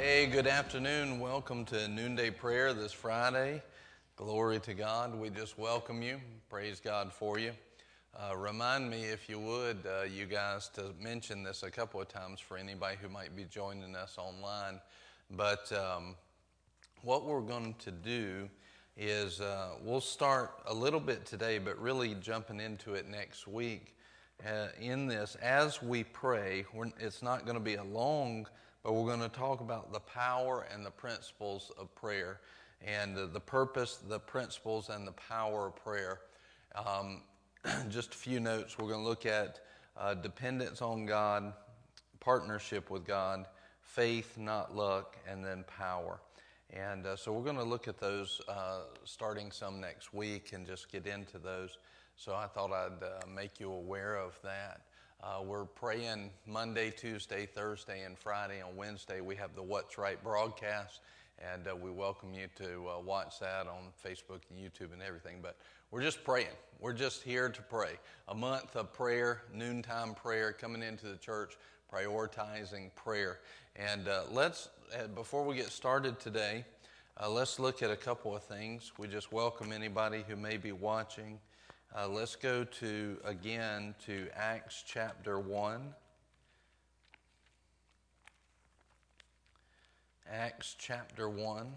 Hey, good afternoon. Welcome to Noonday Prayer this Friday. Glory to God. We just welcome you. Praise God for you. Uh, remind me, if you would, uh, you guys, to mention this a couple of times for anybody who might be joining us online. But um, what we're going to do is uh, we'll start a little bit today, but really jumping into it next week. Uh, in this, as we pray, it's not going to be a long, but we're going to talk about the power and the principles of prayer and the purpose, the principles, and the power of prayer. Um, just a few notes. We're going to look at uh, dependence on God, partnership with God, faith, not luck, and then power. And uh, so we're going to look at those uh, starting some next week and just get into those. So I thought I'd uh, make you aware of that. Uh, we're praying Monday, Tuesday, Thursday, and Friday. On Wednesday, we have the What's Right broadcast, and uh, we welcome you to uh, watch that on Facebook and YouTube and everything. But we're just praying. We're just here to pray. A month of prayer, noontime prayer, coming into the church, prioritizing prayer. And uh, let's, uh, before we get started today, uh, let's look at a couple of things. We just welcome anybody who may be watching. Uh, let's go to, again, to Acts chapter 1. Acts chapter 1.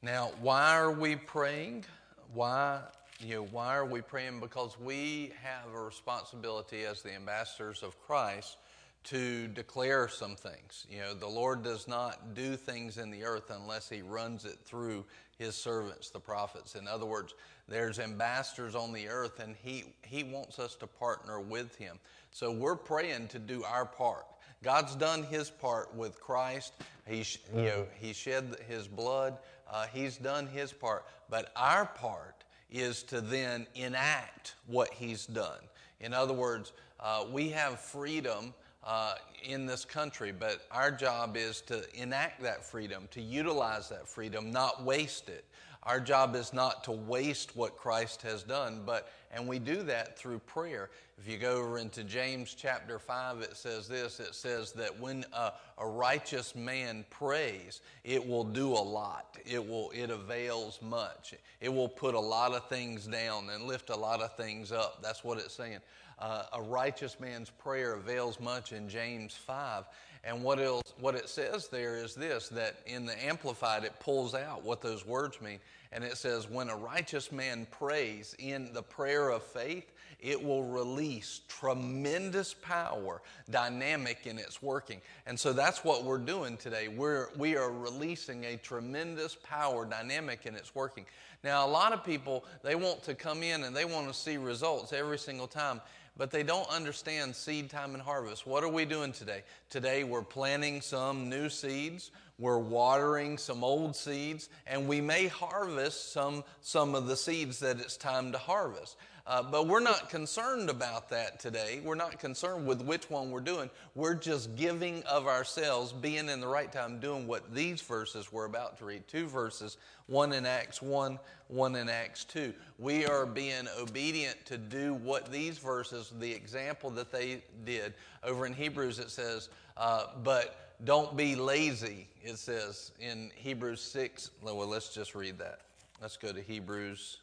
Now, why are we praying? Why, you know, why are we praying? Because we have a responsibility as the ambassadors of Christ to declare some things. You know, the Lord does not do things in the earth unless He runs it through His servants, the prophets. In other words, there's ambassadors on the earth, and He He wants us to partner with Him. So we're praying to do our part. God's done His part with Christ. He you know He shed His blood uh, he's done his part. But our part is to then enact what he's done. In other words, uh, we have freedom uh, in this country, but our job is to enact that freedom, to utilize that freedom, not waste it. Our job is not to waste what Christ has done, but and we do that through prayer. If you go over into James chapter 5, it says this it says that when a, a righteous man prays, it will do a lot. It, will, it avails much. It will put a lot of things down and lift a lot of things up. That's what it's saying. Uh, a righteous man's prayer avails much in James 5. And what, what it says there is this that in the Amplified, it pulls out what those words mean. And it says, when a righteous man prays in the prayer of faith, it will release tremendous power, dynamic in its working. And so that's what we're doing today. We're, we are releasing a tremendous power, dynamic in its working. Now, a lot of people, they want to come in and they want to see results every single time but they don't understand seed time and harvest. What are we doing today? Today we're planting some new seeds, we're watering some old seeds, and we may harvest some, some of the seeds that it's time to harvest. Uh, but we're not concerned about that today. We're not concerned with which one we're doing. We're just giving of ourselves, being in the right time, doing what these verses we're about to read. Two verses, one in Acts 1, one in Acts 2. We are being obedient to do what these verses, the example that they did. Over in Hebrews, it says, uh, but don't be lazy, it says in Hebrews 6. Well, let's just read that. Let's go to Hebrews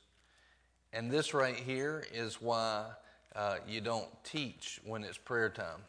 and this right here is why uh, you don't teach when it's prayer time,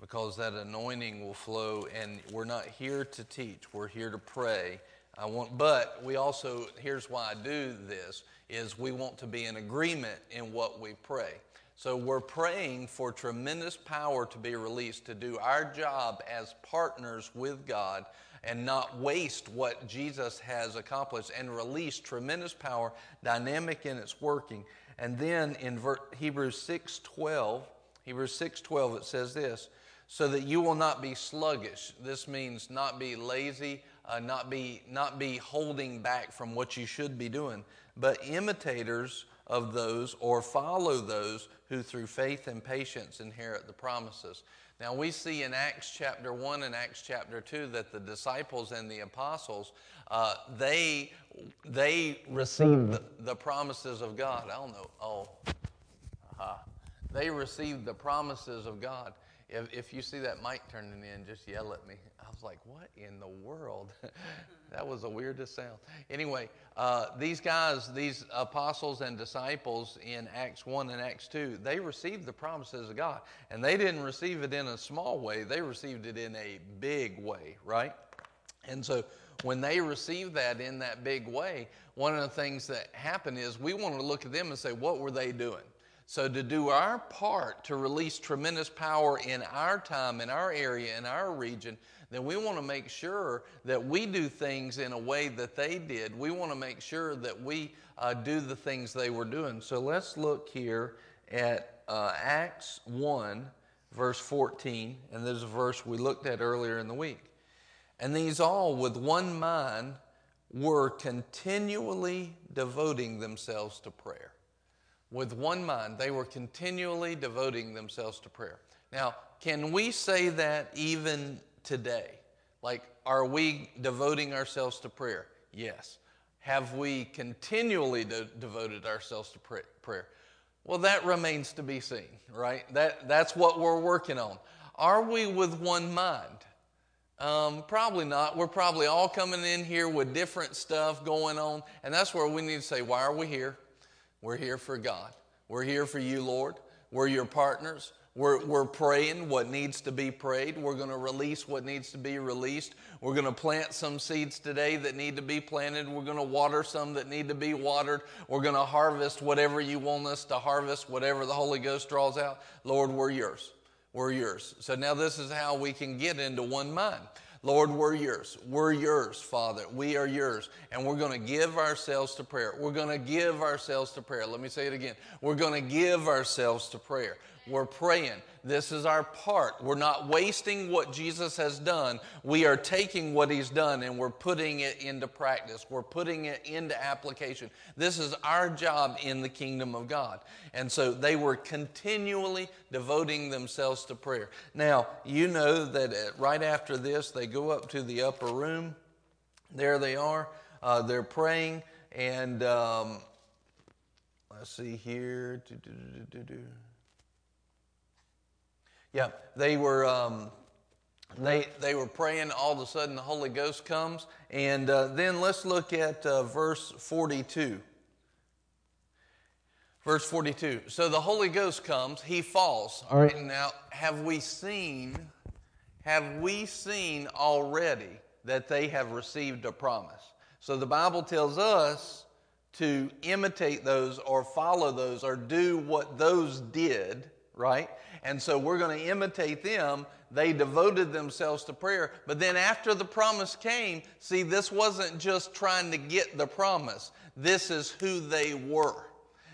because that anointing will flow, and we're not here to teach, we're here to pray. I want, but we also, here's why I do this, is we want to be in agreement in what we pray. So we're praying for tremendous power to be released to do our job as partners with God and not waste what Jesus has accomplished and release tremendous power, dynamic in its working. And then in Hebrews 6:12, Hebrews 6:12 it says this, so that you will not be sluggish. This means not be lazy, uh, not be not be holding back from what you should be doing, but imitators of those or follow those who through faith and patience inherit the promises. Now, we see in Acts chapter 1 and Acts chapter 2 that the disciples and the apostles, uh, they, they received the, promises of God. I don't know. Oh, uh-huh. They received the promises of God. If, if you see that mic turning in, just yell at me. I was like, what in the world? that was the weirdest sound. Anyway, uh, these guys, these apostles and disciples in Acts 1 and Acts 2, they received the promises of God. And they didn't receive it in a small way, they received it in a big way, right? And so when they received that in that big way, one of the things that happened is we want to look at them and say, what were they doing? So, to do our part to release tremendous power in our time, in our area, in our region, then we want to make sure that we do things in a way that they did. We want to make sure that we uh, do the things they were doing. So, let's look here at uh, Acts 1, verse 14, and there's a verse we looked at earlier in the week. And these all, with one mind, were continually devoting themselves to prayer with one mind. They were continually devoting themselves to prayer. Now, can we say that even today? Like, are we devoting ourselves to prayer? Yes. Have we continually de- devoted ourselves to pray- prayer? Well, that remains to be seen, right? That, that's what we're working on. Are we with one mind? Um, probably not. We're probably all coming in here with different stuff going on, and that's where we need to say, why are we here? We're here for God. We're here for you, Lord. We're your partners. We're, we're praying what needs to be prayed. We're going to release what needs to be released. We're going to plant some seeds today that need to be planted. We're going to water some that need to be watered. We're going to harvest whatever you want us to harvest, whatever the Holy Ghost draws out. Lord, we're yours. We're yours. So now this is how we can get into one mind. Lord, we're yours. We're yours, Father. We are yours. And we're going to give ourselves to prayer. We're going to give ourselves to prayer. Let me say it again. We're going to give ourselves to prayer. We're praying. This is our part. We're not wasting what Jesus has done. We are taking what he's done and we're putting it into practice. We're putting it into application. This is our job in the kingdom of God. And so they were continually devoting themselves to prayer. Now, you know that right after this, they go up to the upper room. There they are. Uh, they're praying. And um, let's see here. Yeah, they were. Um, they, they were praying, all of a sudden the Holy Ghost comes. And uh, then let's look at uh, verse 42. Verse 42. So the Holy Ghost comes, he falls. All right, now have we seen, have we seen already that they have received a promise? So the Bible tells us to imitate those or follow those or do what those did, right? And so we're going to imitate them. They devoted themselves to prayer. But then after the promise came, see, this wasn't just trying to get the promise, this is who they were.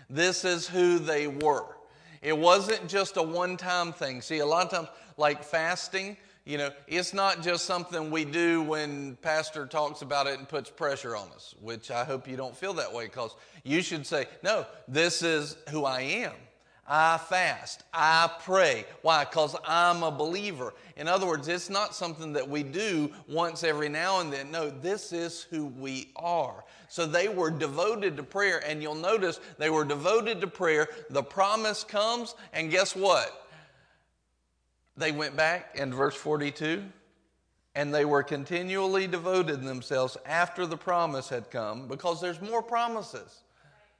This is who they were. It wasn't just a one time thing. See, a lot of times, like fasting, you know, it's not just something we do when pastor talks about it and puts pressure on us, which I hope you don't feel that way because you should say, no, this is who I am. I fast. I pray. Why? Because I'm a believer. In other words, it's not something that we do once every now and then. No, this is who we are. So they were devoted to prayer, and you'll notice they were devoted to prayer. The promise comes, and guess what? They went back in verse 42 and they were continually devoted themselves after the promise had come because there's more promises.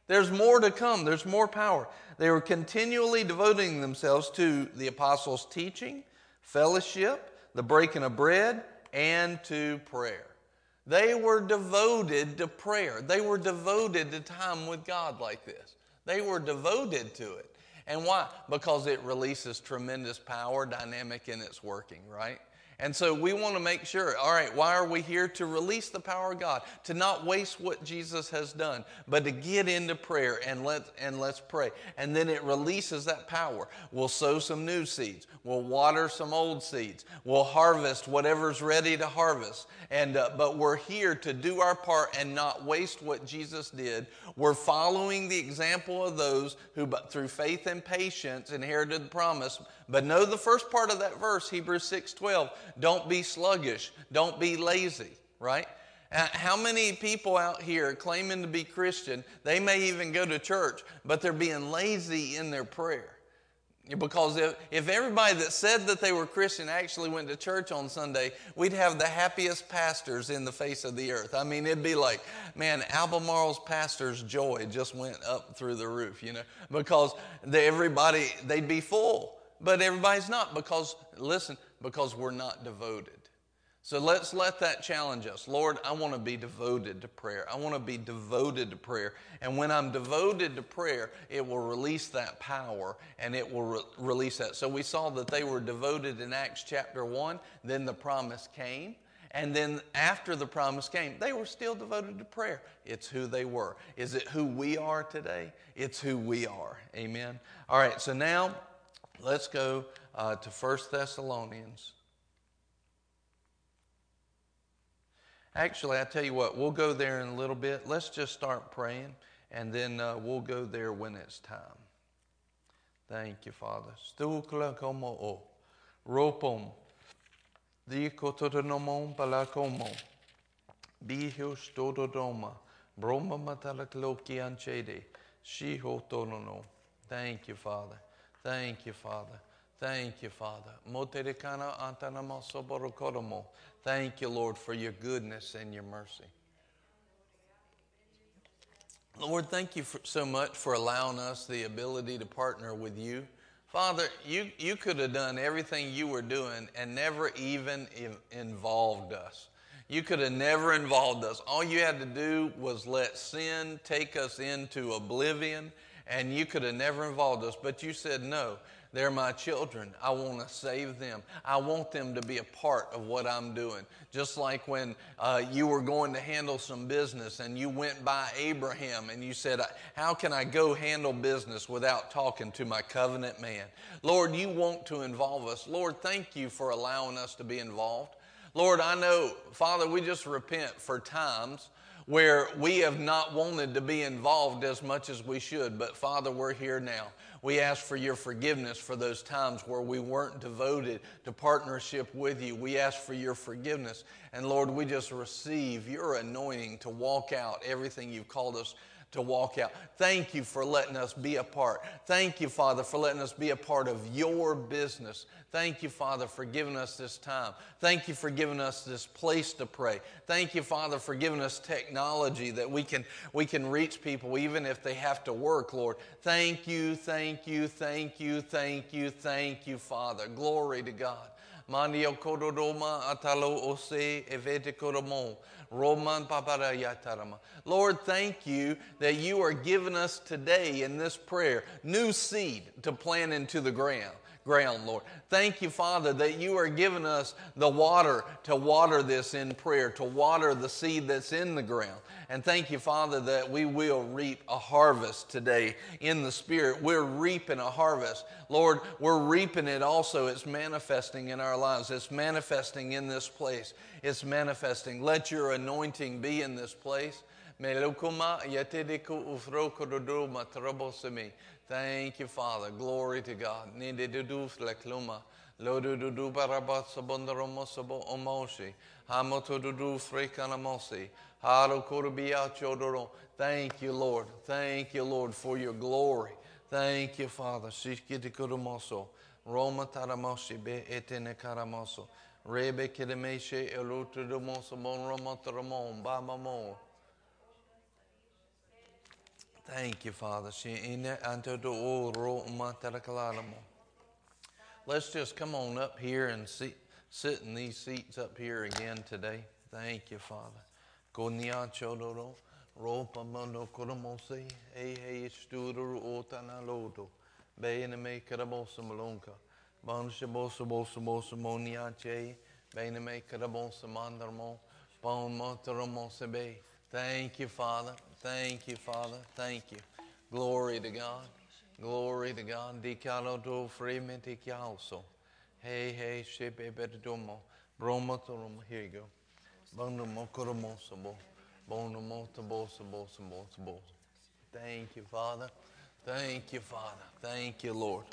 There's more to come, there's more power. They were continually devoting themselves to the apostles' teaching, fellowship, the breaking of bread, and to prayer. They were devoted to prayer. They were devoted to time with God like this. They were devoted to it. And why? Because it releases tremendous power, dynamic in its working, right? And so we want to make sure, all right, why are we here? To release the power of God, to not waste what Jesus has done, but to get into prayer and let and let's pray. And then it releases that power. We'll sow some new seeds. We'll water some old seeds. We'll harvest whatever's ready to harvest. And uh, but we're here to do our part and not waste what Jesus did. We're following the example of those who but through faith and patience inherited the promise. But know the first part of that verse, Hebrews 6:12, don't be sluggish. Don't be lazy, right? Uh, how many people out here claiming to be Christian, they may even go to church, but they're being lazy in their prayer? Because if, if everybody that said that they were Christian actually went to church on Sunday, we'd have the happiest pastors in the face of the earth. I mean, it'd be like, man, Albemarle's pastor's joy just went up through the roof, you know, because everybody, they'd be full. But everybody's not because, listen, because we're not devoted. So let's let that challenge us. Lord, I want to be devoted to prayer. I want to be devoted to prayer. And when I'm devoted to prayer, it will release that power and it will re- release that. So we saw that they were devoted in Acts chapter 1, then the promise came. And then after the promise came, they were still devoted to prayer. It's who they were. Is it who we are today? It's who we are. Amen. All right, so now let's go uh, to 1 Thessalonians Actually, I tell you what, we'll go there in a little bit. Let's just start praying, and then uh, we'll go there when it's time. Thank you, Father. Stukla como o. Ropom. Diko totonomon palakomo. Bihios totodoma. Broma matalakloki anchede. Shiho tonono. Thank you, Father. Thank you, Father. Thank you, Father. Thank you, Lord, for your goodness and your mercy. Lord, thank you for, so much for allowing us the ability to partner with you. Father, you, you could have done everything you were doing and never even involved us. You could have never involved us. All you had to do was let sin take us into oblivion, and you could have never involved us. But you said, no, they're my children. I want to save them. I want them to be a part of what I'm doing. Just like when uh, you were going to handle some business and you went by Abraham and you said, How can I go handle business without talking to my covenant man? Lord, you want to involve us. Lord, thank you for allowing us to be involved. Lord, I know, Father, we just repent for times where we have not wanted to be involved as much as we should. But Father, we're here now. We ask for your forgiveness for those times where we weren't devoted to partnership with you. We ask for your forgiveness. And Lord, we just receive your anointing to walk out everything you've called us to walk out. Thank you for letting us be a part. Thank you, Father, for letting us be a part of your business. Thank you, Father, for giving us this time. Thank you for giving us this place to pray. Thank you, Father, for giving us technology that we can, we can reach people even if they have to work, Lord. Thank you, thank you, thank you, thank you, thank you, Father. Glory to God. Atalo ose evete. Roman. Lord, thank you that you are giving us today in this prayer new seed to plant into the ground ground, Lord. Thank you, Father, that you are giving us the water to water this in prayer, to water the seed that's in the ground. And thank you, Father, that we will reap a harvest today in the Spirit. We're reaping a harvest. Lord, we're reaping it also. It's manifesting in our lives, it's manifesting in this place. It's manifesting. Let your anointing be in this place. Thank you, Father. Glory to God. Lodudu barabat sabondaromo sabo omoshi. Hamotodudu frekanamosi. Haro korubia chodoro. Thank you, Lord. Thank you, Lord, for your glory. Thank you, Father. Shikiti kurumoso. Roma taramoshi be etene karamoso. Rebe kedemeshe elutudumoso bon roma taramon. Thank you, Father. Let's just come on up here and sit, sit in these seats up here again today. Thank you, Father. ropa mano koromosi, hey hey sturu otana lodo, bene me karabosa malonka, bansha bosa bosa bosa moniache, bene me karabosa mandarmo, bon motoromose be. Thank you, Father. Thank you, Father. Thank you. Glory to God. Glory to God. Dicalo do frementi chialso. Hey, hey, shepe perdomo. Broma toromo. Here you go. Bono mo koromo sabo. Bono mo tabo sabo sabo sabo. Thank you, Father. Thank you, Father. Thank you, Lord.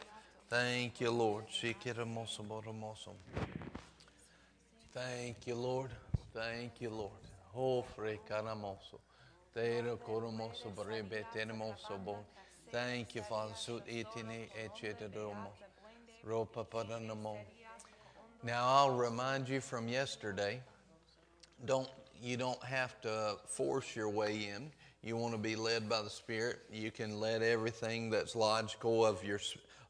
Thank you, Lord. Thank you, Lord. Thank you, Lord. Hofre canamoso. Tero Thank you, Father. Now I'll remind you from yesterday. Don't you don't have to force your way in. You want to be led by the Spirit. You can let everything that's logical of your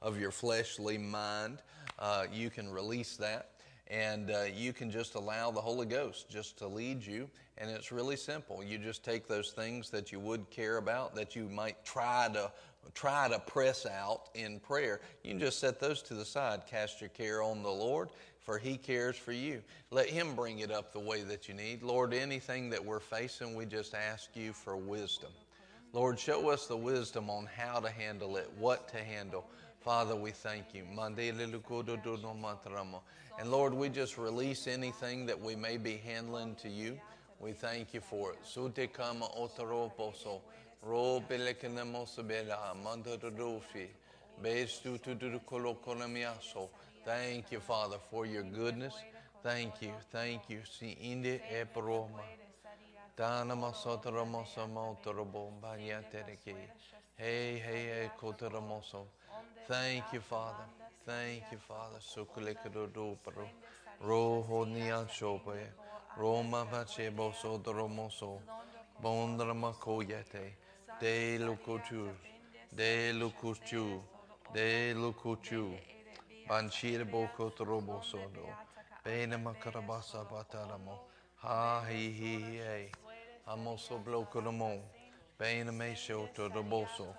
of your fleshly mind. Uh, you can release that, and uh, you can just allow the Holy Ghost just to lead you. And it's really simple. You just take those things that you would care about, that you might try to try to press out in prayer. You can just set those to the side. Cast your care on the Lord, for He cares for you. Let Him bring it up the way that you need. Lord, anything that we're facing, we just ask you for wisdom. Lord, show us the wisdom on how to handle it, what to handle. Father, we thank you. And Lord, we just release anything that we may be handling to you. We thank you for it. Sutekama otoroposo. Ro belekenemosabela mandadodofi. Bestu tudukolokonamiaso. Thank you, Father, for your goodness. Thank you. Thank you. Si inde eproma. Dana masotara mosamo torobo banyatereke. Hey, hey, hey, kotaramoso. Thank you, Father. Thank you, Father. Sukulekadodoparo. Roho nianshope. Roma vace boso doromoso. Bondrama koyete. De lukutu. De lukutu. De lukutu. Banshir boko trobo sodo. Bene makarabasa bataramo. Ha hi hi hi. Amoso blokoramo. Bene me shoto doboso.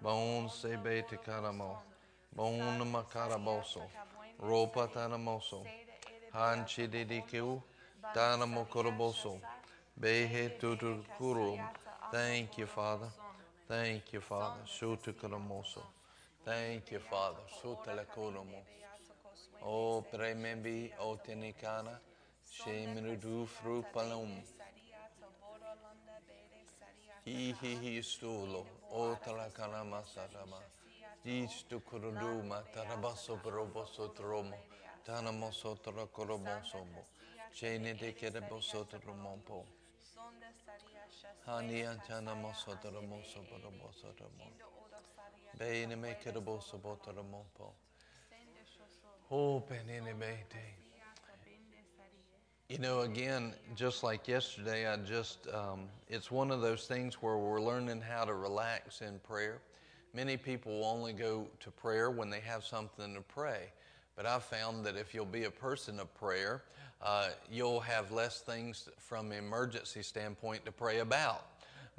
Bon se bete caramo. Bon macaraboso. Ropa tanamoso. Hanchi didiku. Tanamo coroboso. Behe tutukurum. Thank you, Father. Thank you, Father. Shutukaramoso. Thank you, Father. Sutalakuromo. O premembi o tenikana. Shemirudu fru palum. Hi hi hi stulo. O talakana masarama. Distu kuruduma. Tarabaso proboso tromo. Tanamoso trakoromosomo. Chene de tromompo. Hani antana moso tromoso proboso tromo. Bene me botromompo. Oh, bete. You know, again, just like yesterday, I just, um, it's one of those things where we're learning how to relax in prayer. Many people will only go to prayer when they have something to pray. But I've found that if you'll be a person of prayer, uh, you'll have less things from emergency standpoint to pray about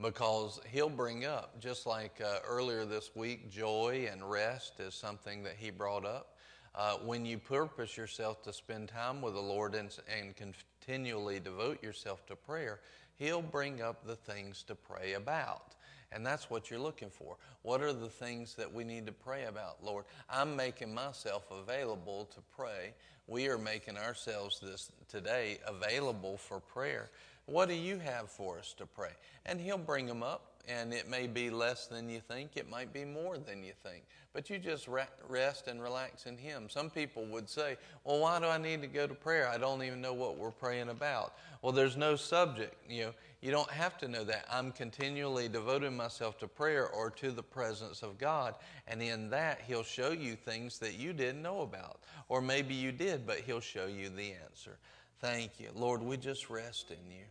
because he'll bring up, just like uh, earlier this week, joy and rest is something that he brought up. Uh, when you purpose yourself to spend time with the Lord and, and continually devote yourself to prayer, He'll bring up the things to pray about. And that's what you're looking for. What are the things that we need to pray about, Lord? I'm making myself available to pray. We are making ourselves this today available for prayer. What do you have for us to pray? And He'll bring them up and it may be less than you think, it might be more than you think. But you just rest and relax in Him. Some people would say, Well, why do I need to go to prayer? I don't even know what we're praying about. Well, there's no subject. You know, you don't have to know that. I'm continually devoting myself to prayer or to the presence of God. And in that, He'll show you things that you didn't know about. Or maybe you did, but He'll show you the answer. Thank you. Lord, we just rest in you.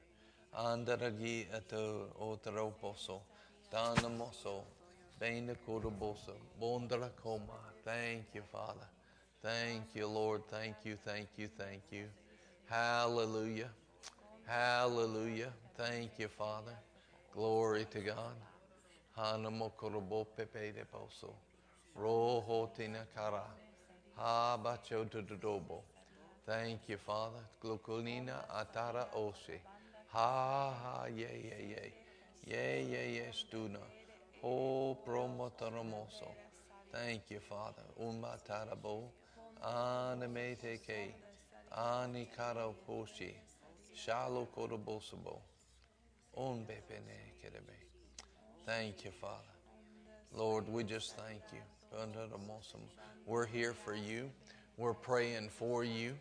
Danamoso. Thank you, Father. Thank you, Lord. Thank you, thank you, thank you. Hallelujah. Hallelujah. Thank you, Father. Glory to God. Hanamo pepe de poso. Roho tinakara. Ha bacho dodobo. Thank you, Father. Gluculina atara ose. Ha ha yeah yeah yeah. Yeah yeah yeah stuna. Oh promotoromoso. Thank you, Father. Umatarabo. Animete ke. Anikara. Shalo kerebe. Thank you, Father. Lord, we just thank you. We're here for you. We're praying for you.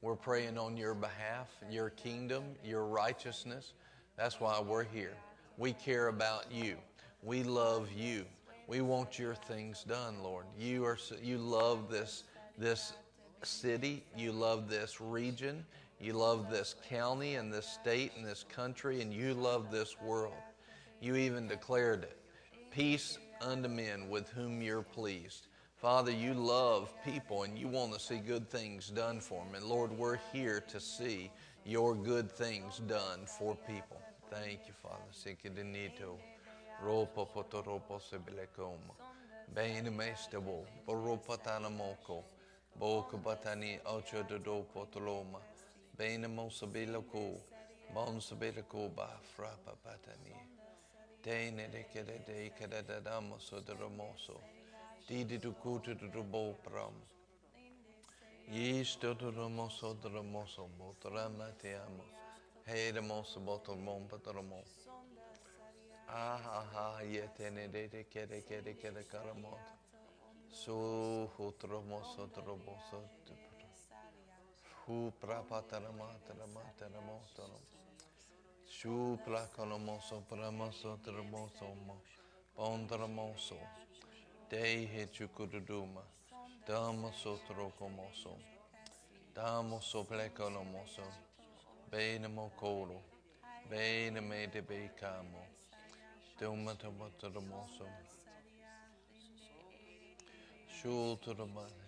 We're praying on your behalf, your kingdom, your righteousness. That's why we're here. We care about you. We love you. We want your things done, Lord. You are you love this this city. You love this region. You love this county and this state and this country, and you love this world. You even declared it. Peace unto men with whom you're pleased. Father, you love people and you want to see good things done for them. And Lord, we're here to see your good things done for people. Thank you, Father. Batani ocho de do potoloma. Bene mosabelaco. Monsabelaco ba frapa batani. Dene de kede de kede de damos de ramoso. Didi du kutu du bo pram. Yisto du ramoso de ramoso botrama te amo. Hey ramoso botromon patromon. Ah ah ah yetene de de kede kede kede karamot. Su hutromoso troboso. Hu Ku prapataramataramataramato. Shu prakalamoso pramaso tramoso mo. Pondramoso. Dehe chukuruduma. Damo sotrokomoso. Damo soplekalamoso. Benemo coro. Beneme de becamo. Dumatamatamoso. Shulturamoso.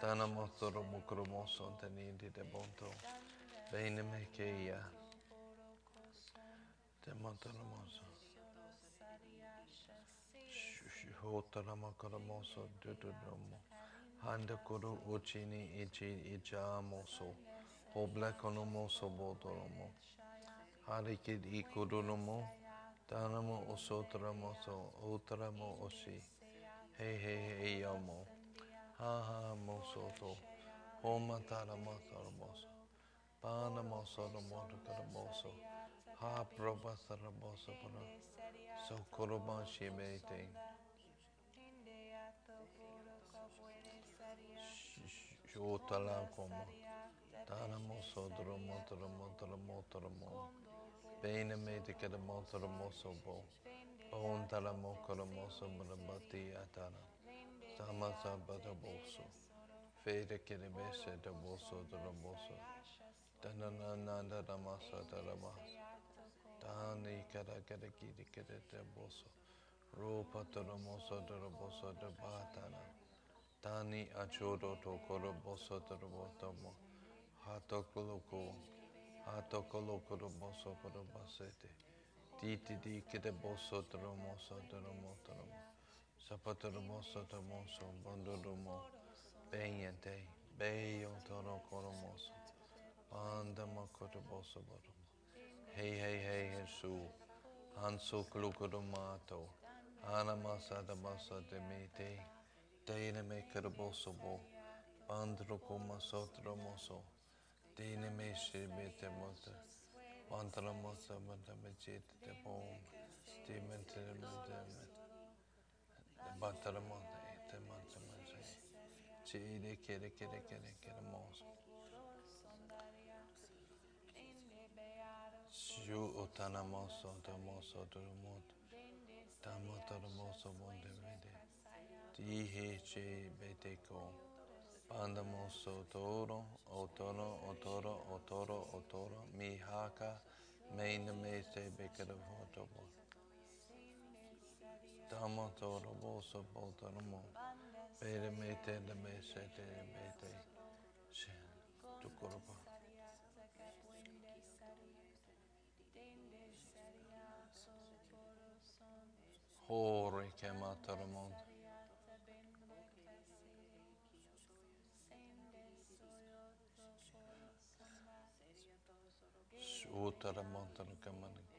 Dana motoro mukromoso tenindi de bonto. Bene me keia. Te motoro moso. Hotara makaramoso dududomo. Handa kuru uchini ichi icha moso. Obla konomoso bodoromo. Harikid ikudunomo. Danamo osotramoso. Utramo oshi. Hey hey hey yomo. Ha ha mosoto. Homa tara matara moso. Pana moso no moto kara moso. Ha proba sara moso para. So koroban shimete. Shotala como. Tana moso dromo dromo dromo dromo. Bene mete kara moto moso bo. Bon tala mokara moso brabati atana. Samasa bata boso. Fede kere bese de boso de boso. Danana nanda ramasa de ramas. Dani kara kara kiri kere de boso. Rupa de ramoso de boso de batana. Dani achodo to koro boso de botomo. Hato koloko. Hato koloko de boso de basete. Titi di kere boso de ramoso de ramotomo. Sapatoromoso tomoso, bondoromo, benyente, beyo toro koromoso, banda makotoboso boromo. Hey, hey, hey, Jesu, hanso klukodomato, anamasa da basa de mete, dene me karaboso bo, bandro koma sotromoso, dene me shibete mota, bantramosa mata mechete de bom, dimente de mete Bataramata ete mantamase. Chide kere kere kere kere mos. Shu utana moso to moso to moto. Tamo to moso bonde vede. Dihe che bete ko. Panda moso toro, otoro, otoro, otoro, otoro, mi haka, main me se Damat oğlu bolsa boldarım o. Beyri meyteyle meyseyle meyteyle. Şey, tukuruba. Hori kema tarımon. Şu tarımon tarım kemanı.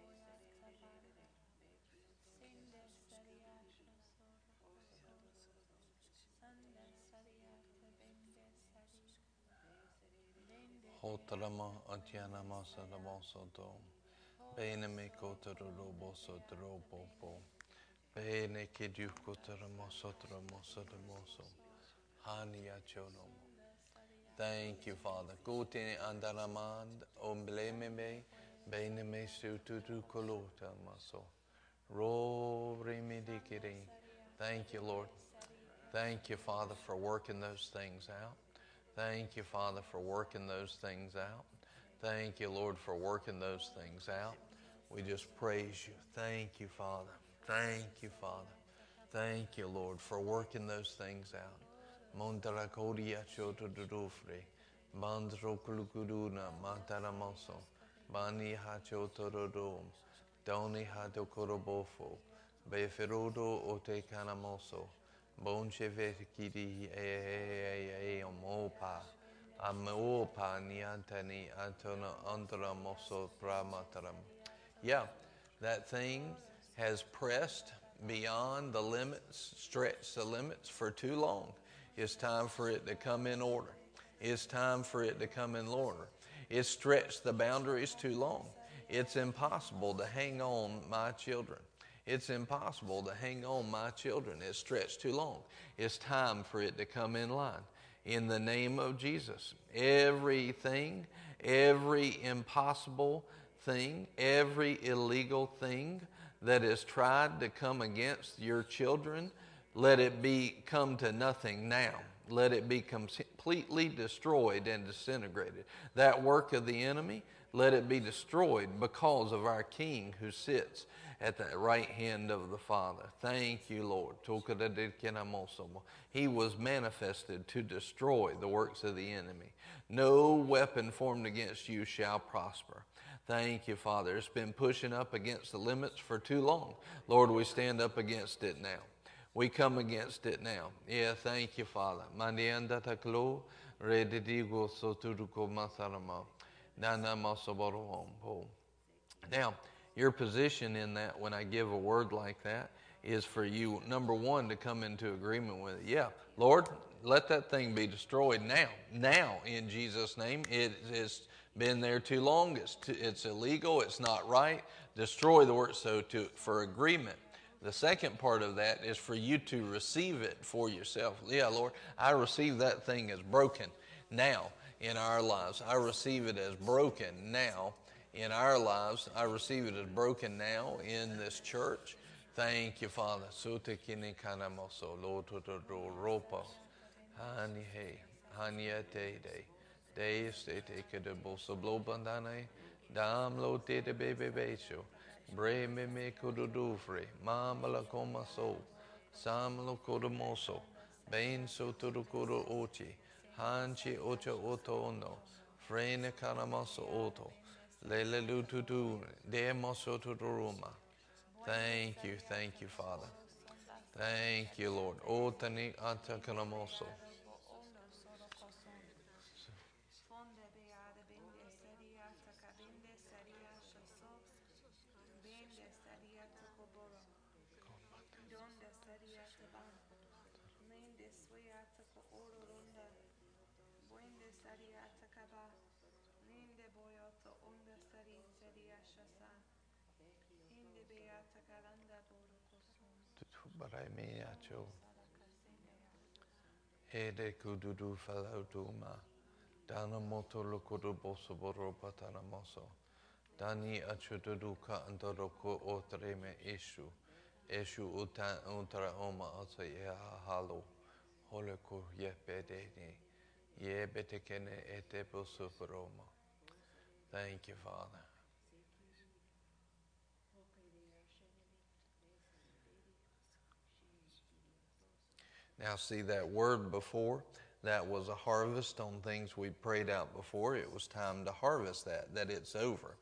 Montara kamani. Hotarama Antyanama Sadamosoto. Bene me kotarobo sotrobo. Bene kidu kotaramo sotromo sotromoso. Hania chonomo. Thank you, Father. Kutini andaramand omblememe bene me sututu kolota maso. Ro remedikiri. Thank you, Lord. Thank you, Father, for working those things out. Thank you, Father, for working those things out. Thank you, Lord, for working those things out. We just praise you. Thank you, Father. Thank you, Father. Thank you, Lord, for working those things out. Montarakodia chotodufre, bandrokulukuduna, mantaramoso, bani hachotorodom, doni hadokorobofo, beferodo ote amopa niantani antona andramoso pramataram. Yeah, that thing has pressed beyond the limits, stretched the limits for too long. It's time for it to come in order. It's time for it to come in order. It's stretched the boundaries too long. It's impossible to hang on my children. It's impossible to hang on my children. It's stretched too long. It's time for it to come in line. In the name of Jesus, everything, every impossible thing, every illegal thing that has tried to come against your children, let it be come to nothing now. Let it be completely destroyed and disintegrated. That work of the enemy, let it be destroyed because of our King who sits at the right hand of the Father. Thank you, Lord. He was manifested to destroy the works of the enemy. No weapon formed against you shall prosper. Thank you, Father. It's been pushing up against the limits for too long. Lord, we stand up against it now. We come against it now. Yeah, thank you, Father. Now, your position in that when I give a word like that is for you, number one, to come into agreement with it. Yeah, Lord, let that thing be destroyed now. Now, in Jesus' name. It has been there too long. It's, too, it's illegal. It's not right. Destroy the word. So, to, for agreement. The second part of that is for you to receive it for yourself. Yeah, Lord, I receive that thing as broken now in our lives. I receive it as broken now in our lives. I receive it as broken now in this church. Thank you, Father. Sutekini kanamoso lototo ropa. Hani he. Haniete de. De estete kedeboso blobandane. Dam lo te de. Bre me me kududufre. Mamala koma so. Samalo kodomoso. Bain so tudukudo ochi. Hanchi oto. Frene oto. Thank you, thank you, Father. Thank you, Lord. Otani atakanamoso. Baraimeacho. Ede kududu falautuma. Dana moto lokudu boso boro patana moso. Dani achududu ka antoroko otreme eshu. Eshu uta untara oma asa ye halo. Holeko ye bedeni. Ye betekene ete boso Thank you, Father. Now, see that word before? That was a harvest on things we prayed out before. It was time to harvest that, that it's over,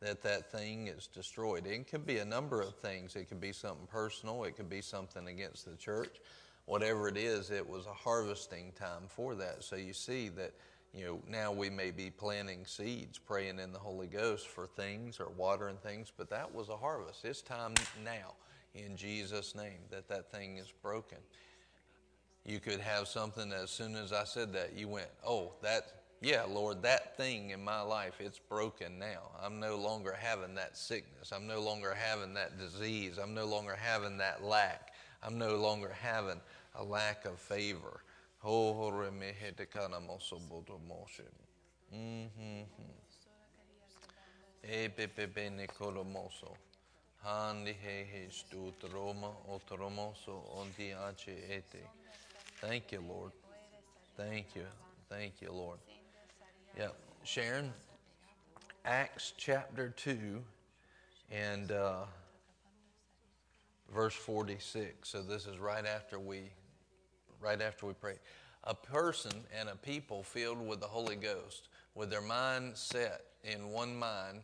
that that thing is destroyed. It could be a number of things. It could be something personal, it could be something against the church. Whatever it is, it was a harvesting time for that. So you see that you know, now we may be planting seeds, praying in the Holy Ghost for things or watering things, but that was a harvest. It's time now, in Jesus' name, that that thing is broken. You could have something as soon as I said that, you went, oh, that, yeah, Lord, that thing in my life, it's broken now. I'm no longer having that sickness. I'm no longer having that disease. I'm no longer having that lack. I'm no longer having a lack of favor. Oh, Thank you, Lord. Thank you. Thank you, Lord. Yeah, Sharon, Acts chapter 2 and uh, verse 46. So this is right after we right after we pray. A person and a people filled with the Holy Ghost, with their mind set in one mind,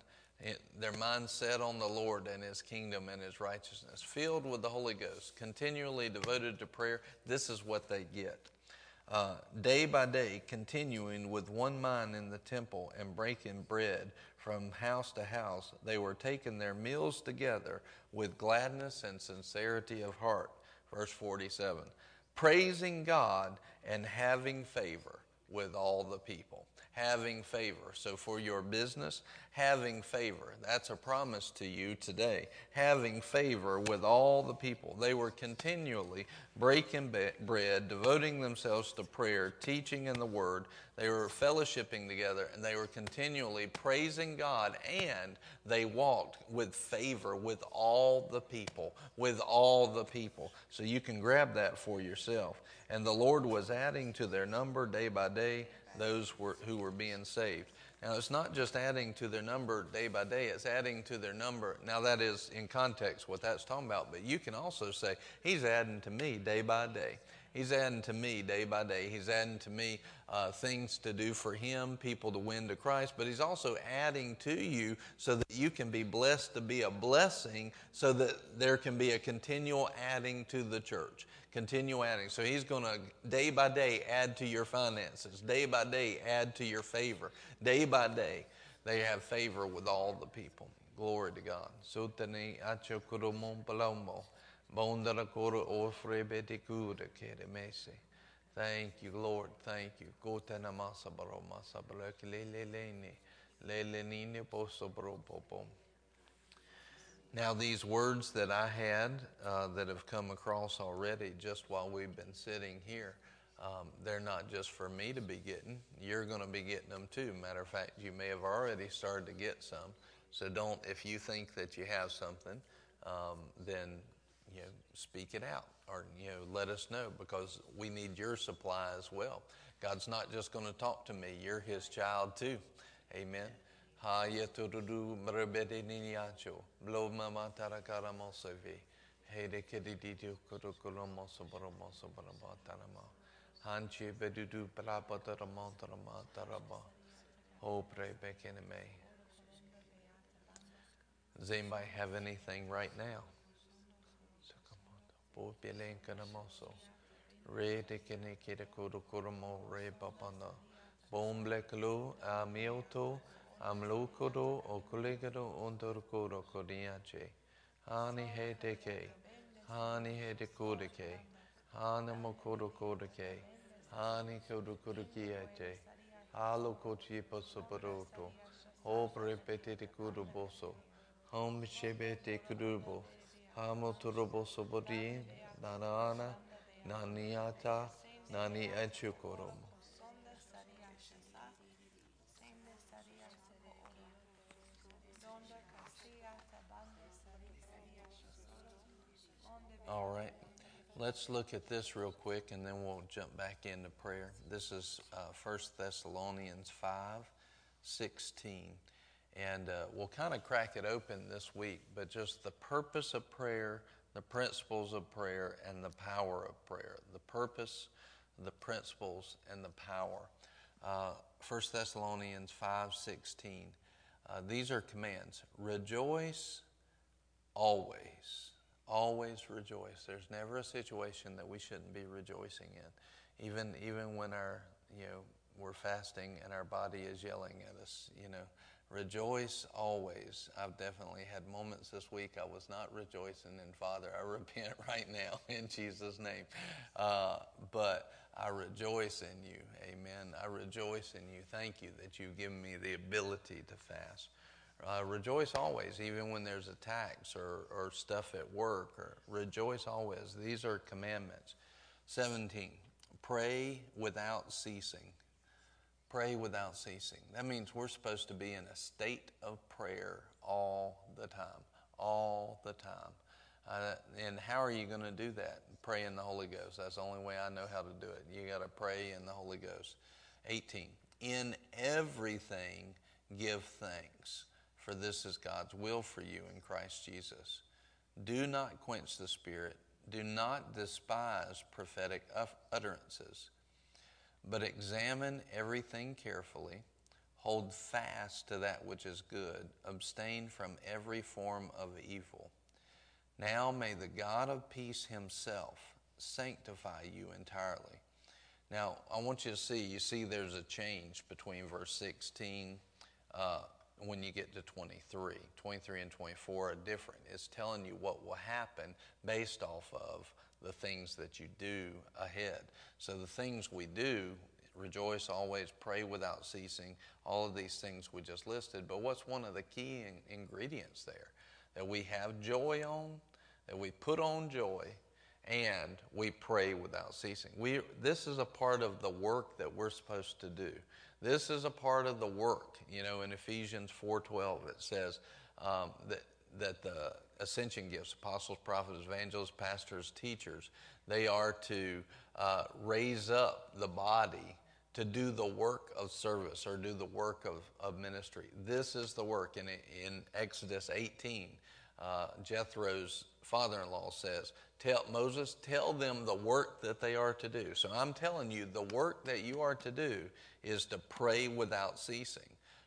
their mind set on the Lord and His kingdom and His righteousness, filled with the Holy Ghost, continually devoted to prayer, this is what they get. Uh, day by day, continuing with one mind in the temple and breaking bread from house to house, they were taking their meals together with gladness and sincerity of heart. Verse 47 praising God and having favor with all the people. Having favor. So, for your business, having favor. That's a promise to you today. Having favor with all the people. They were continually breaking bread, devoting themselves to prayer, teaching in the Word. They were fellowshipping together, and they were continually praising God, and they walked with favor with all the people. With all the people. So, you can grab that for yourself. And the Lord was adding to their number day by day those who were being saved. Now, it's not just adding to their number day by day, it's adding to their number. Now, that is in context what that's talking about, but you can also say, He's adding to me day by day. He's adding to me day by day. He's adding to me uh, things to do for Him, people to win to Christ, but He's also adding to you so that you can be blessed to be a blessing, so that there can be a continual adding to the church. Continue adding. So He's going to day by day add to your finances, day by day add to your favor. Day by day, they have favor with all the people. Glory to God. Thank you, Lord. Thank you. Baro masa poso. Now, these words that I had uh, that have come across already just while we've been sitting here, um, they're not just for me to be getting. You're going to be getting them too. Matter of fact, you may have already started to get some. So don't, if you think that you have something, um, then you know, speak it out or, you know, let us know because we need your supply as well. God's not just going to talk to me, you're His child too. Amen. Hanchi bedudu pray bekineme. Does anybody have anything right now? Po pilen kana moso re de kene kere kuru kuru mo re papana bom bleklu a mioto am lokodo o kolegado ondor koro kodiache hani he de ke hani he de kode ke hani mo kodo kode ke hani kodo kodo kiete alo kochi pasoparoto o prepete de kudo boso hom shebe te All right. Let's look at this real quick and then we'll jump back into prayer. This is uh, 1 Thessalonians 5 16. And uh, we'll kind of crack it open this week, but just the purpose of prayer, the principles of prayer, and the power of prayer. The purpose, the principles, and the power. Uh, 1 Thessalonians 5.16. Uh, these are commands. Rejoice always. Always rejoice. There's never a situation that we shouldn't be rejoicing in. Even, even when our you know, we're fasting and our body is yelling at us, you know. Rejoice always. I've definitely had moments this week I was not rejoicing in Father. I repent right now in Jesus' name. Uh, but I rejoice in you. Amen. I rejoice in you. Thank you that you've given me the ability to fast. Uh, rejoice always, even when there's attacks or, or stuff at work. Or rejoice always. These are commandments. 17. Pray without ceasing. Pray without ceasing. That means we're supposed to be in a state of prayer all the time. All the time. Uh, and how are you going to do that? Pray in the Holy Ghost. That's the only way I know how to do it. You got to pray in the Holy Ghost. 18. In everything, give thanks, for this is God's will for you in Christ Jesus. Do not quench the Spirit. Do not despise prophetic utterances but examine everything carefully. Hold fast to that which is good. Abstain from every form of evil. Now may the God of peace himself sanctify you entirely. Now, I want you to see, you see there's a change between verse 16 uh, when you get to 23. 23 and 24 are different. It's telling you what will happen based off of the things that you do ahead. So the things we do, rejoice always, pray without ceasing, all of these things we just listed. But what's one of the key in- ingredients there? That we have joy on, that we put on joy, and we pray without ceasing. We, this is a part of the work that we're supposed to do. This is a part of the work. You know, in Ephesians 4.12 it says um, that, that the ascension gifts apostles, prophets, evangelists, pastors, teachers they are to uh, raise up the body to do the work of service or do the work of, of ministry. This is the work. In, in Exodus 18, uh, Jethro's father in law says, Tell Moses, tell them the work that they are to do. So I'm telling you, the work that you are to do is to pray without ceasing.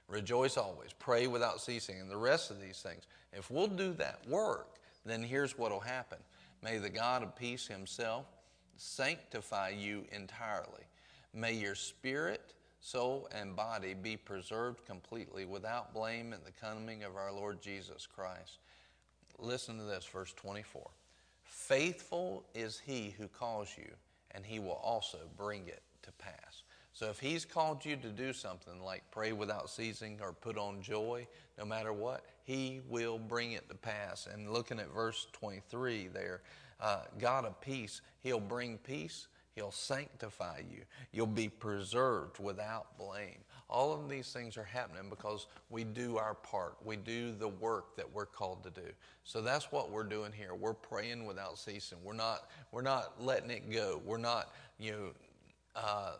Rejoice always, pray without ceasing, and the rest of these things. If we'll do that work, then here's what will happen. May the God of peace himself sanctify you entirely. May your spirit, soul, and body be preserved completely without blame at the coming of our Lord Jesus Christ. Listen to this, verse 24. Faithful is he who calls you, and he will also bring it to pass. So if he's called you to do something like pray without ceasing or put on joy, no matter what, he will bring it to pass. And looking at verse 23 there, uh, God of peace, he'll bring peace. He'll sanctify you. You'll be preserved without blame. All of these things are happening because we do our part. We do the work that we're called to do. So that's what we're doing here. We're praying without ceasing. We're not. We're not letting it go. We're not. You know. Uh,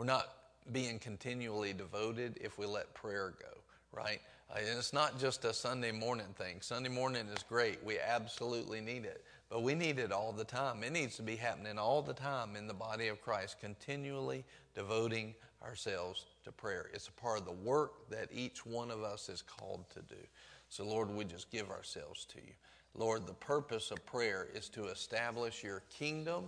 we're not being continually devoted if we let prayer go, right? Uh, and it's not just a Sunday morning thing. Sunday morning is great. We absolutely need it. But we need it all the time. It needs to be happening all the time in the body of Christ, continually devoting ourselves to prayer. It's a part of the work that each one of us is called to do. So, Lord, we just give ourselves to you. Lord, the purpose of prayer is to establish your kingdom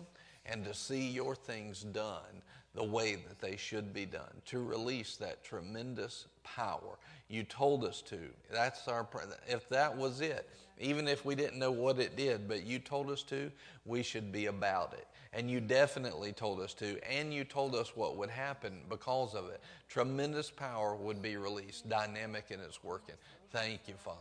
and to see your things done the way that they should be done, to release that tremendous power. You told us to. That's our if that was it, even if we didn't know what it did, but you told us to, we should be about it. And you definitely told us to, and you told us what would happen because of it. Tremendous power would be released, dynamic in its working. Thank you, Father.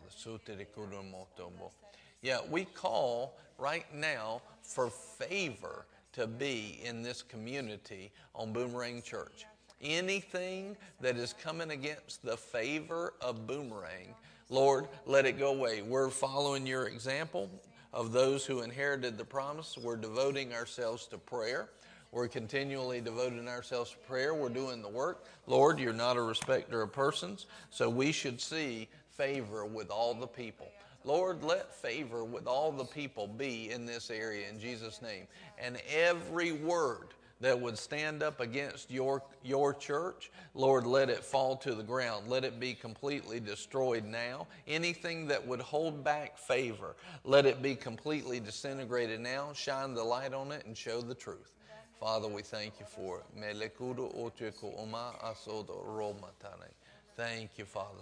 Yeah, we call right now for favor to be in this community on Boomerang Church. Anything that is coming against the favor of Boomerang, Lord, let it go away. We're following your example of those who inherited the promise. We're devoting ourselves to prayer. We're continually devoting ourselves to prayer. We're doing the work. Lord, you're not a respecter of persons, so we should see favor with all the people. Lord, let favor with all the people be in this area in Jesus' name. And every word that would stand up against your, your church, Lord, let it fall to the ground. Let it be completely destroyed now. Anything that would hold back favor, let it be completely disintegrated now. Shine the light on it and show the truth. Father, we thank you for it. Thank you, Father.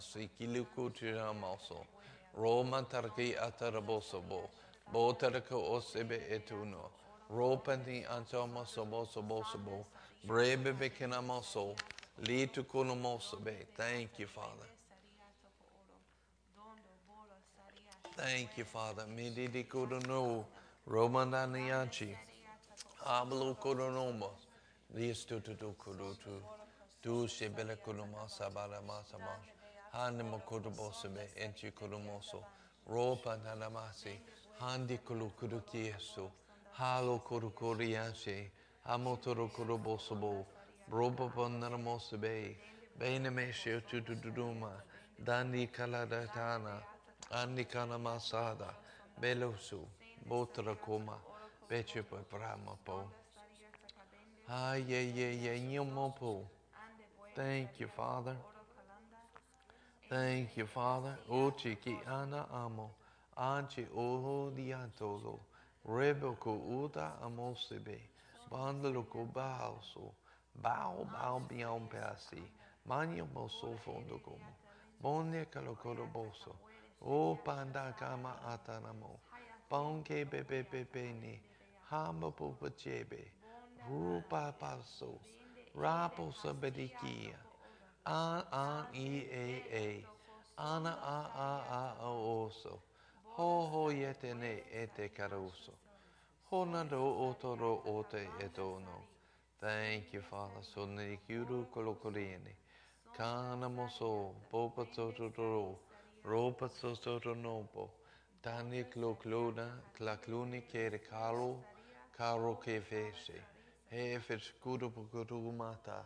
Roma tarki atarabosobo. Botaraka osebe etuno. Ropandi antomo sobo sobo sobo. Brebe bekinamoso. Litu kunomosobe. Thank you, Father. Thank you, Father. Mididi kudono. Romandaniachi. Ablu kudonomos. Listu tu tu kudutu. Du shebele kuduma sabala masama. Hanimo kudubosebe. Enchi kudumoso. Ropa nanamasi. Handi kulu kudukiesu. Halo kudukurianshi. Hamotoro kudubosobo. Ropa pananamosobe. Bene meshe tutuduma. Dandi kaladatana. Andi kanamasada. Belosu. Botra koma. Beche poi prama po. Ay, yeah, yeah, yeah, nyomopo. Thank you, Father. Thank you, Father. Ochi ki ana amo. Anchi oho diantolo. Rebo ko uta amosebe. Bandalo ko baoso. Bao bao bion pasi. Manyo moso fondo como. Bonne calocoro boso. O panda kama atanamo. Bonke bebe bebe ni. Hamba pupa chebe. Rupa paso. Rapo sabedikia. An an e a a. Ana a a a o oso. Ho ho yete ne ete caruso. Honado otoro ote etono. Thank you, Father. So ne kiuru kolokoriene. Kana moso. Popa totoro. Ropa soto nopo. Tani klo klona. Klakluni kere karo. Karo ke fese. Hefes kudo kudo mata.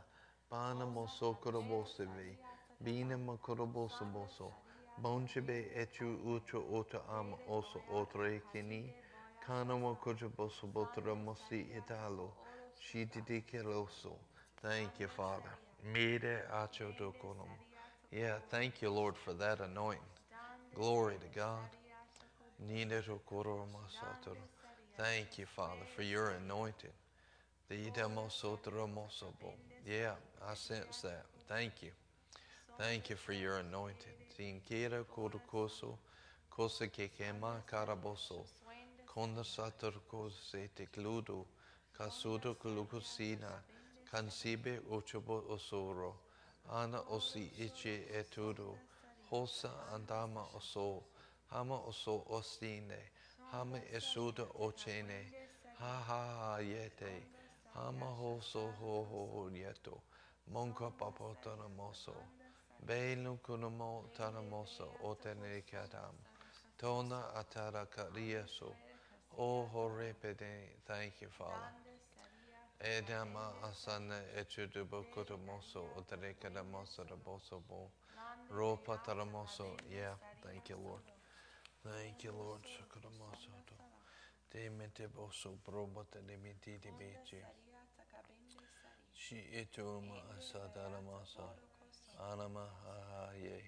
Bana moso korobosebe. Bina makoroboso boso. Bonchebe etu ucho ota am oso otre kini. Kana mo kojo boso botra mosi italo. Shititi keloso. Thank you, Father. Mire acho dokonom. Yeah, thank you, Lord, for that anointing. Glory to God. Thank you, Father, for your anointing. The. Yeah, I sense that. Thank you. Thank you for your anointing. Tinkera kodokoso, kosa kekema konda te kasudo kulukusina, kansibe ochobo osoro, ana osi ichi etudo, hosa andama oso, hama oso ostine, hama esuda ochene, ha ha ha yete, hama hoso ho ho yeto, monka papotana moso. Belu kunumo tanamoso otene kadam. Tona atara karieso. O horepede. Thank you, Father. Edama asana echudubo kutumoso otere kadamoso raboso bo. Ropa taramoso. Yeah, thank you, Lord. Thank you, Lord. Sukuramoso. Te mente boso probota de mentiti beci. Shi etuma asadara masa. Anama, ah, yay.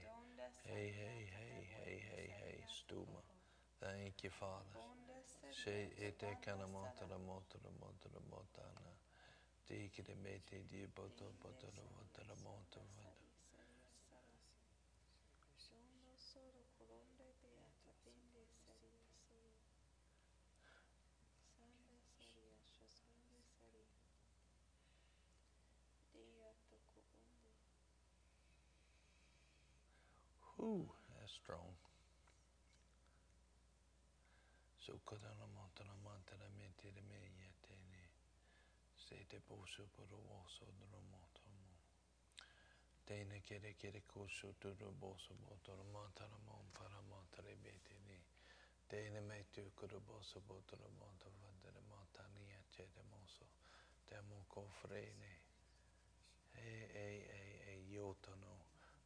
Hey, hey, hey, hey, hey, hey, stuma. Thank you, Father. She ete kana motara motara motara motana. Tiki de mete di boto boto no motara motara motara. Ooh, that's strong. So kadana montana mantana mente de me yetene. Se te poso por oso de motomo. Tene kere kere koso to the boso botor mantana mon para montare betene. Tene me tu kuro boso botor monta vandere montania che de moso. Temo cofrene. Ei, ei, ei, ei, yotono.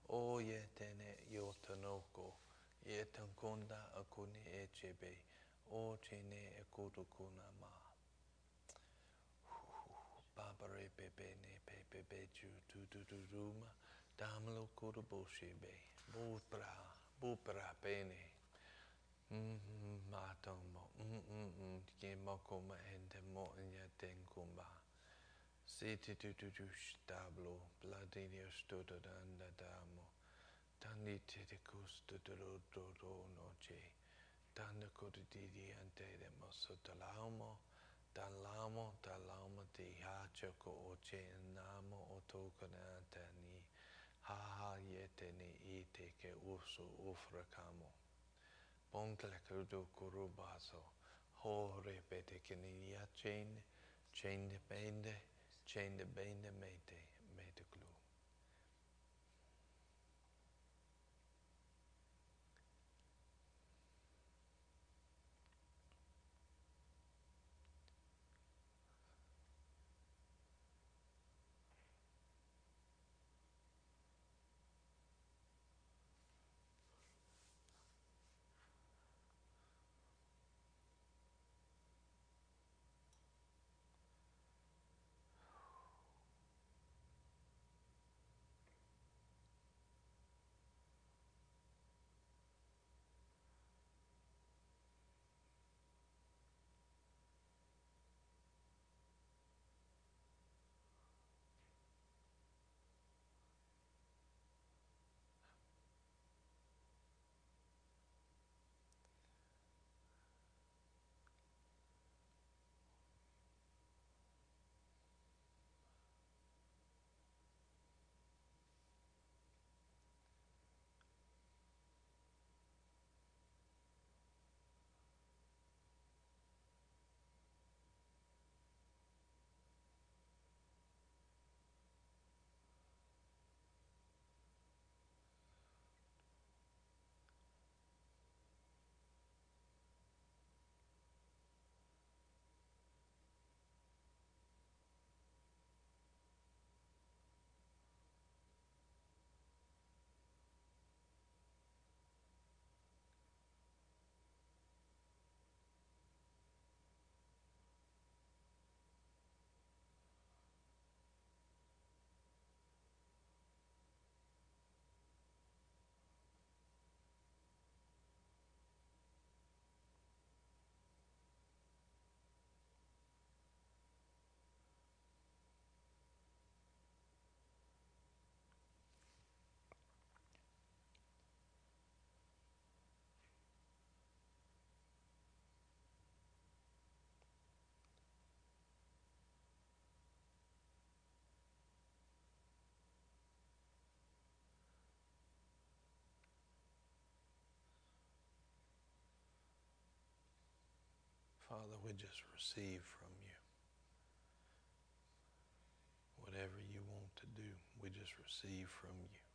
o ye tene yo tanoko ye tankonda akuni echebe o chene ekoto kuna ma. Babare bebe ne bebe beju tu tu tu ruma damlo kuru boshebe bo bra mm-mm-mm, matomo ke mokoma ente mo nya tenkumba Siti tu tu tu stablo, bladinio stodo danda damo, tani te de custo do do do noce, tanda codidi ante de mosso talamo, talamo, talamo ti hacho ko oce namo otokana tani, ha ha yete ni ite ke uso ufrakamo. Bonkle krudo kurubaso, ho repete che ni ya chain, chain depende, chain de bende mete, mete Father, we just receive from you. Whatever you want to do, we just receive from you.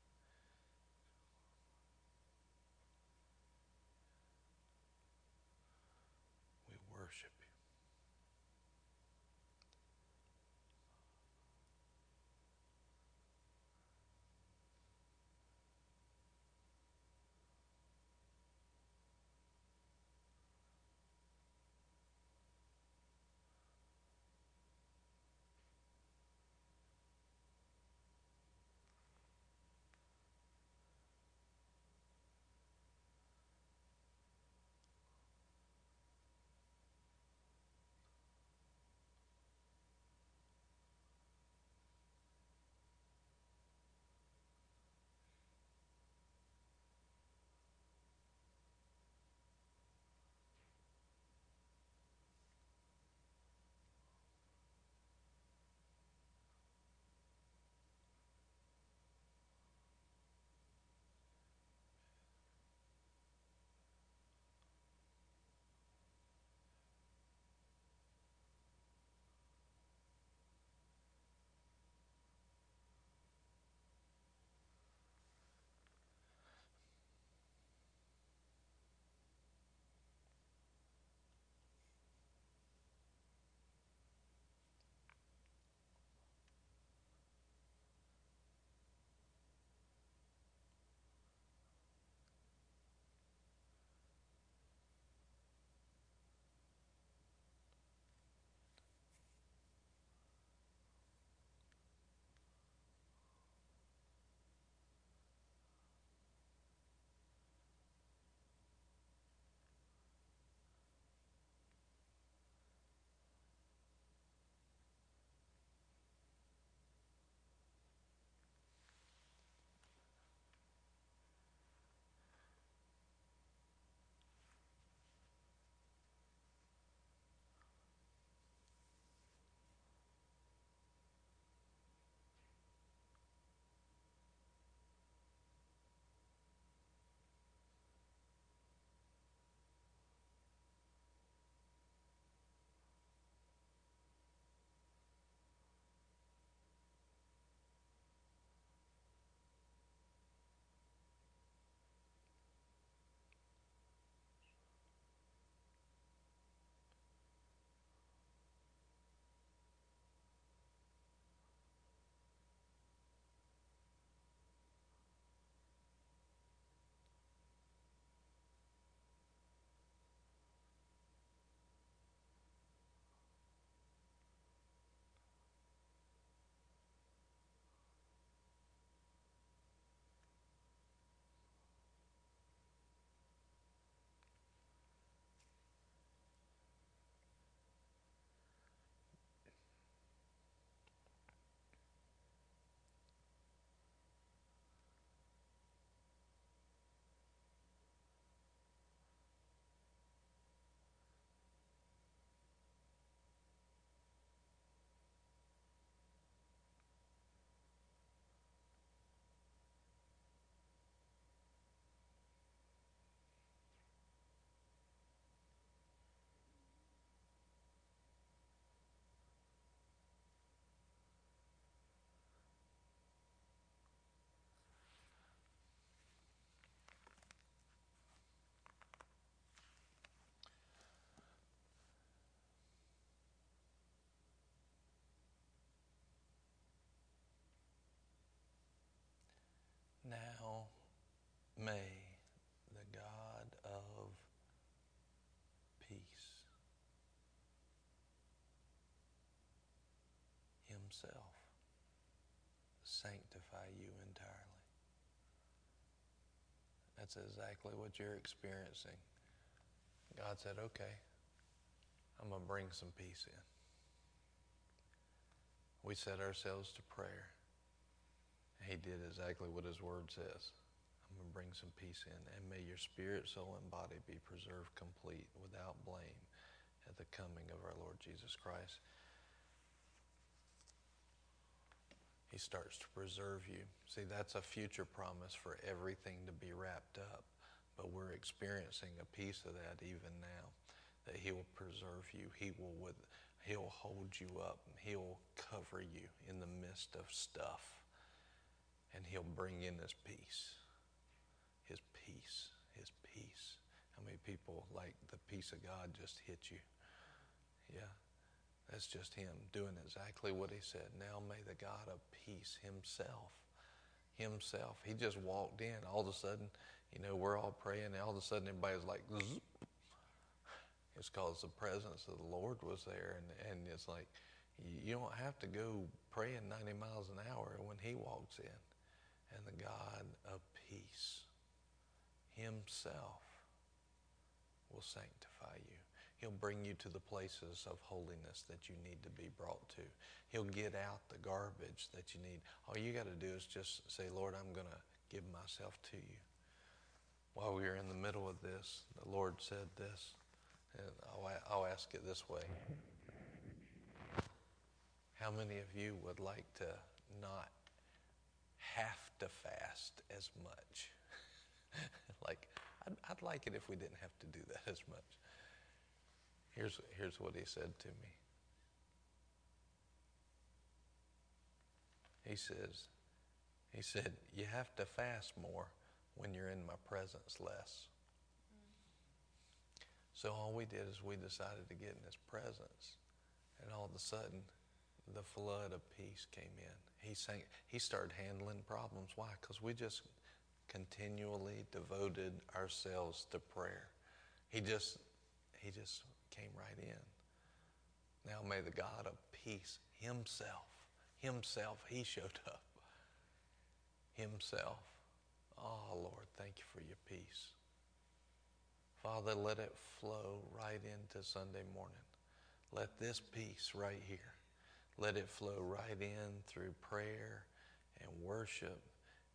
Himself sanctify you entirely. That's exactly what you're experiencing. God said, okay, I'm going to bring some peace in. We set ourselves to prayer. He did exactly what His Word says. I'm going to bring some peace in. And may your spirit, soul, and body be preserved complete without blame at the coming of our Lord Jesus Christ. He starts to preserve you. See, that's a future promise for everything to be wrapped up. But we're experiencing a piece of that even now. That He will preserve you. He will with He'll hold you up. He'll cover you in the midst of stuff. And He'll bring in His peace. His peace. His peace. How many people like the peace of God just hit you? Yeah. That's just Him doing exactly what He said. Now may the God of peace Himself, Himself, He just walked in. All of a sudden, you know, we're all praying, and all of a sudden everybody's like, Zzz. It's because the presence of the Lord was there, and, and it's like you don't have to go praying 90 miles an hour when He walks in. And the God of peace Himself will sanctify you. He'll bring you to the places of holiness that you need to be brought to. He'll get out the garbage that you need. All you got to do is just say, Lord, I'm going to give myself to you. While we were in the middle of this, the Lord said this. And I'll, I'll ask it this way How many of you would like to not have to fast as much? like, I'd, I'd like it if we didn't have to do that as much. Here's, here's what he said to me. He says, he said, you have to fast more when you're in my presence less. So all we did is we decided to get in his presence. And all of a sudden, the flood of peace came in. He, sang, he started handling problems. Why? Because we just continually devoted ourselves to prayer. He just, he just came right in. Now may the God of peace himself, himself, he showed up. Himself. Oh, Lord, thank you for your peace. Father, let it flow right into Sunday morning. Let this peace right here, let it flow right in through prayer and worship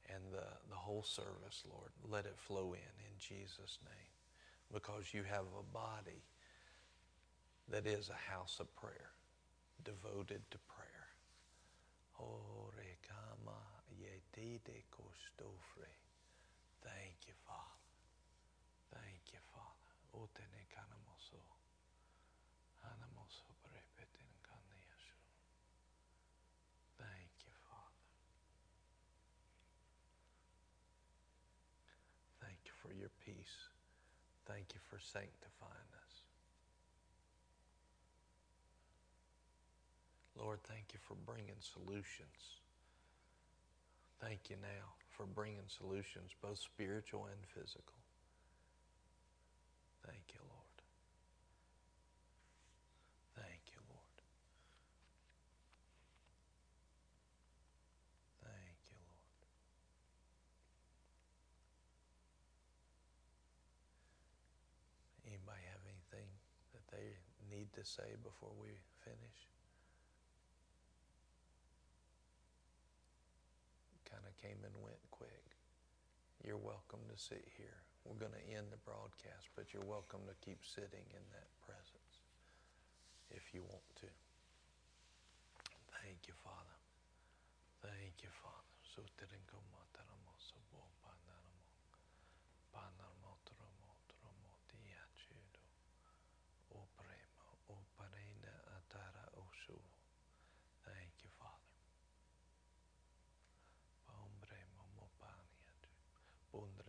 and the, the whole service, Lord. Let it flow in in Jesus' name because you have a body that is a house of prayer, devoted to prayer. Thank you, Father. Thank you, Father. Thank you, Father. Thank you for your peace. Thank you for sanctifying us. Lord, thank you for bringing solutions. Thank you now for bringing solutions, both spiritual and physical. Thank you, Lord. Thank you, Lord. Thank you, Lord. Anybody have anything that they need to say before we finish? Kind of came and went quick. You're welcome to sit here. We're going to end the broadcast, but you're welcome to keep sitting in that presence if you want to. Thank you, Father. Thank you, Father.